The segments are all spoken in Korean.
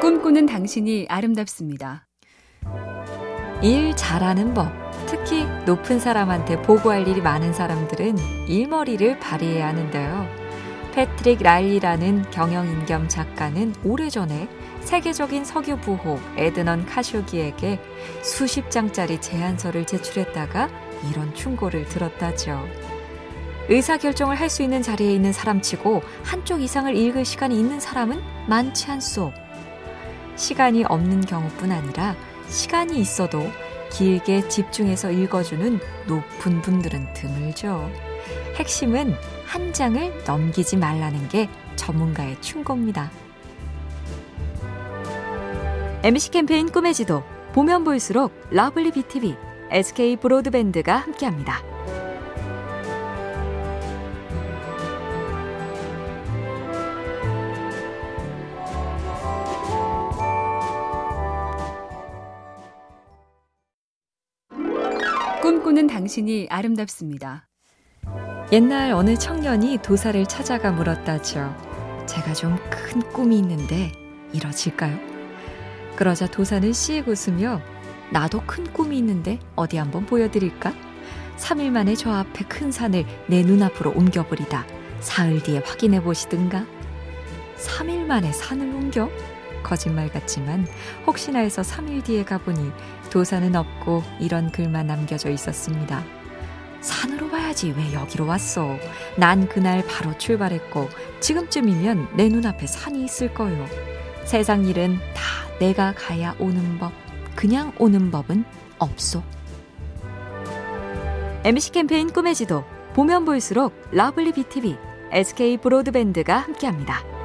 꿈꾸는 당신이 아름답습니다. 일 잘하는 법. 특히 높은 사람한테 보고할 일이 많은 사람들은 일머리를 발휘해야 하는데요. 패트릭 라일리라는 경영인 겸 작가는 오래전에 세계적인 석유 부호 에드넌 카쇼기에게 수십 장짜리 제안서를 제출했다가 이런 충고를 들었다죠. 의사결정을 할 수 있는 자리에 있는 사람치고 한쪽 이상을 읽을 시간이 있는 사람은 많지 않죠. 시간이 없는 경우뿐 아니라 시간이 있어도 길게 집중해서 읽어주는 높은 분들은 드물죠. 핵심은 한 장을 넘기지 말라는 게 전문가의 충고입니다. MC 캠페인 꿈의 지도 보면 볼수록 lovely BTV, SK 브로드밴드가 함께합니다. 꿈꾸는 당신이 아름답습니다. 옛날 어느 청년이 도사를 찾아가 물었다죠. 제가 좀 큰 꿈이 있는데 이뤄질까요? 그러자 도사는 씩 웃으며 나도 큰 꿈이 있는데 어디 한번 보여드릴까? 3일 만에 저 앞에 큰 산을 내 눈앞으로 옮겨버리다 사흘 뒤에 확인해 보시든가. 3일 만에 산을 옮겨? 거짓말 같지만 혹시나 해서 3일 뒤에 가보니 도사는 없고 이런 글만 남겨져 있었습니다. 산으로 가야지 왜 여기로 왔어? 난 그날 바로 출발했고 지금쯤이면 내 눈앞에 산이 있을 거요. 세상 일은 다 내가 가야 오는 법. 그냥 오는 법은 없소. MC 캠페인 꿈의 지도 보면 볼수록 lovely BTV, SK 브로드밴드가 함께합니다.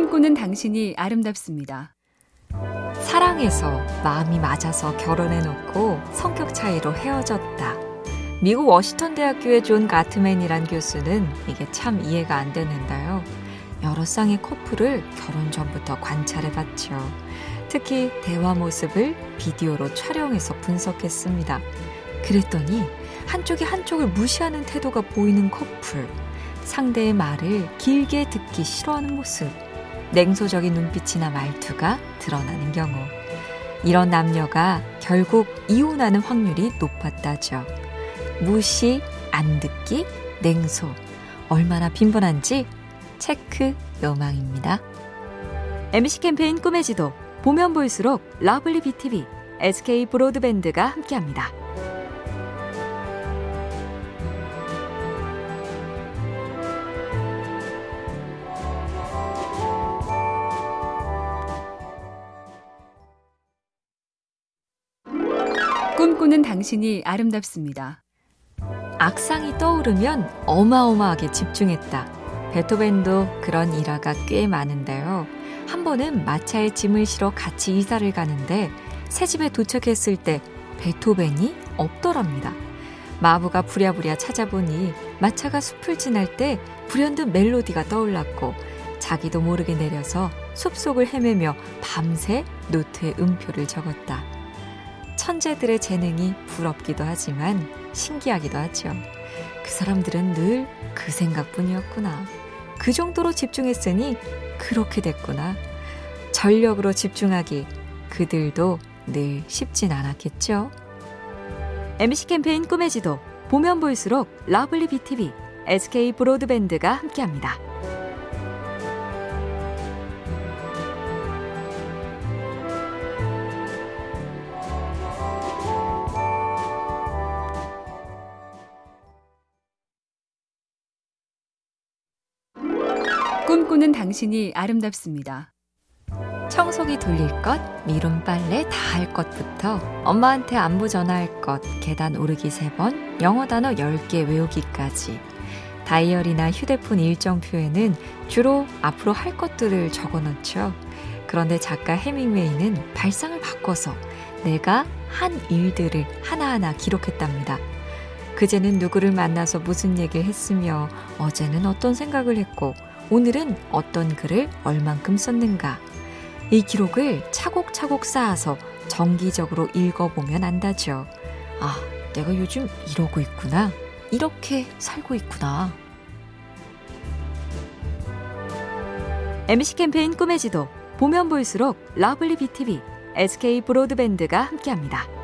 꿈꾸는 당신이 아름답습니다. 사랑해서 마음이 맞아서 결혼해놓고 성격 차이로 헤어졌다. 미국 워싱턴 대학교의 존 가트맨이란 교수는 이게 참 이해가 안 되는데요. 여러 쌍의 커플을 결혼 전부터 관찰해봤죠. 특히 대화 모습을 비디오로 촬영해서 분석했습니다. 그랬더니 한쪽이 한쪽을 무시하는 태도가 보이는 커플, 상대의 말을 길게 듣기 싫어하는 모습, 냉소적인 눈빛이나 말투가 드러나는 경우 이런 남녀가 결국 이혼하는 확률이 높았다죠. 무시, 안 듣기, 냉소 얼마나 빈번한지 체크 요망입니다. MC 캠페인 꿈의 지도 보면 볼수록 lovely BTV, SK 브로드밴드가 함께합니다. 꿈꾸는 당신이 아름답습니다. 악상이 떠오르면 어마어마하게 집중했다. 베토벤도 그런 일화가 꽤 많은데요. 한 번은 마차에 짐을 실어 같이 이사를 가는데 새 집에 도착했을 때 베토벤이 없더랍니다. 마부가 부랴부랴 찾아보니 마차가 숲을 지날 때 불현듯 멜로디가 떠올랐고 자기도 모르게 내려서 숲속을 헤매며 밤새 노트에 음표를 적었다. 천재들의 재능이 부럽기도 하지만 신기하기도 하죠. 그 사람들은 늘 그 생각뿐이었구나. 그 정도로 집중했으니 그렇게 됐구나. 전력으로 집중하기 그들도 늘 쉽진 않았겠죠. MC 캠페인 꿈의 지도 보면 볼수록 lovely BTV, SK 브로드밴드가 함께합니다. 꿈꾸는 당신이 아름답습니다. 청소기 돌릴 것, 미룸 빨래 다 할 것부터 엄마한테 안부 전화할 것, 계단 오르기 3번, 영어 단어 10개 외우기까지. 다이어리나 휴대폰 일정표에는 주로 앞으로 할 것들을 적어 놓죠. 그런데 작가 해밍웨이는 발상을 바꿔서 내가 한 일들을 하나하나 기록했답니다. 그제는 누구를 만나서 무슨 얘기를 했으며 어제는 어떤 생각을 했고 오늘은 어떤 글을 얼만큼 썼는가. 이 기록을 차곡차곡 쌓아서 정기적으로 읽어보면 안다죠. 아, 내가 요즘 이러고 있구나. 이렇게 살고 있구나. MC 캠페인 꿈의 지도 보면 볼수록 lovely BTV, SK 브로드밴드가 함께합니다.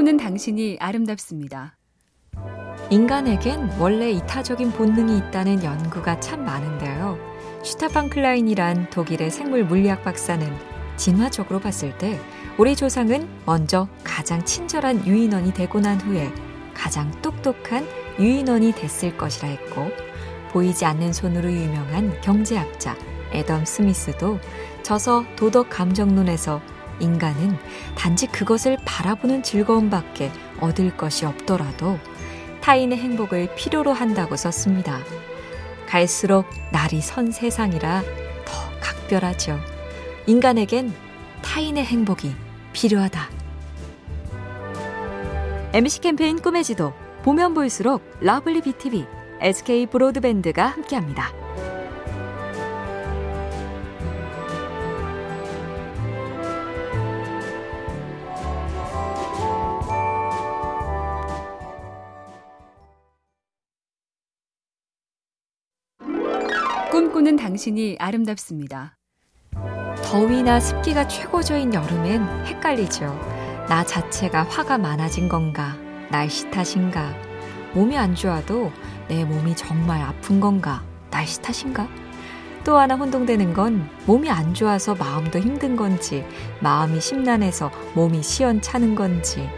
꿈꾸는 당신이 아름답습니다. 인간에겐 원래 이타적인 본능이 있다는 연구가 참 많은데요. 슈타판 클라인이란 독일의 생물 물리학 박사는 진화적으로 봤을 때 우리 조상은 먼저 가장 친절한 유인원이 되고 난 후에 가장 똑똑한 유인원이 됐을 것이라 했고 보이지 않는 손으로 유명한 경제학자 애덤 스미스도 저서 도덕 감정론에서 인간은 단지 그것을 바라보는 즐거움밖에 얻을 것이 없더라도 타인의 행복을 필요로 한다고 썼습니다. 갈수록 날이 선 세상이라 더 각별하죠. 인간에겐 타인의 행복이 필요하다. MC 캠페인 꿈의 지도 보면 볼수록 lovely BTV, SK 브로드밴드가 함께합니다. 꿈꾸는 당신이 아름답습니다. 더위나 습기가 최고조인 여름엔 헷갈리죠. 나 자체가 화가 많아진 건가? 날씨 탓인가? 몸이 안 좋아도 내 몸이 정말 아픈 건가? 날씨 탓인가? 또 하나 혼동되는 건 몸이 안 좋아서 마음도 힘든 건지, 마음이 심란해서 몸이 시원찮은 건지.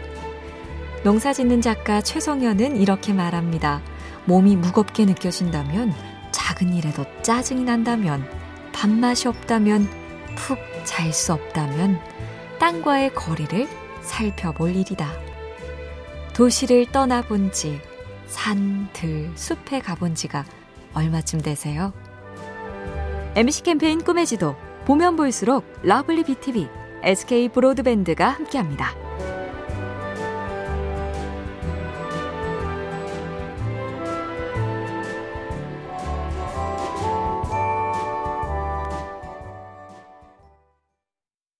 농사 짓는 작가 최성현은 이렇게 말합니다. 몸이 무겁게 느껴진다면 작은 일에도 짜증이 난다면, 밥맛이 없다면, 푹 잘 수 없다면, 땅과의 거리를 살펴볼 일이다. 도시를 떠나본 지, 산, 들, 숲에 가본 지가 얼마쯤 되세요? MC 캠페인 꿈의 지도, 보면 볼수록 lovely BTV, SK 브로드밴드가 함께합니다.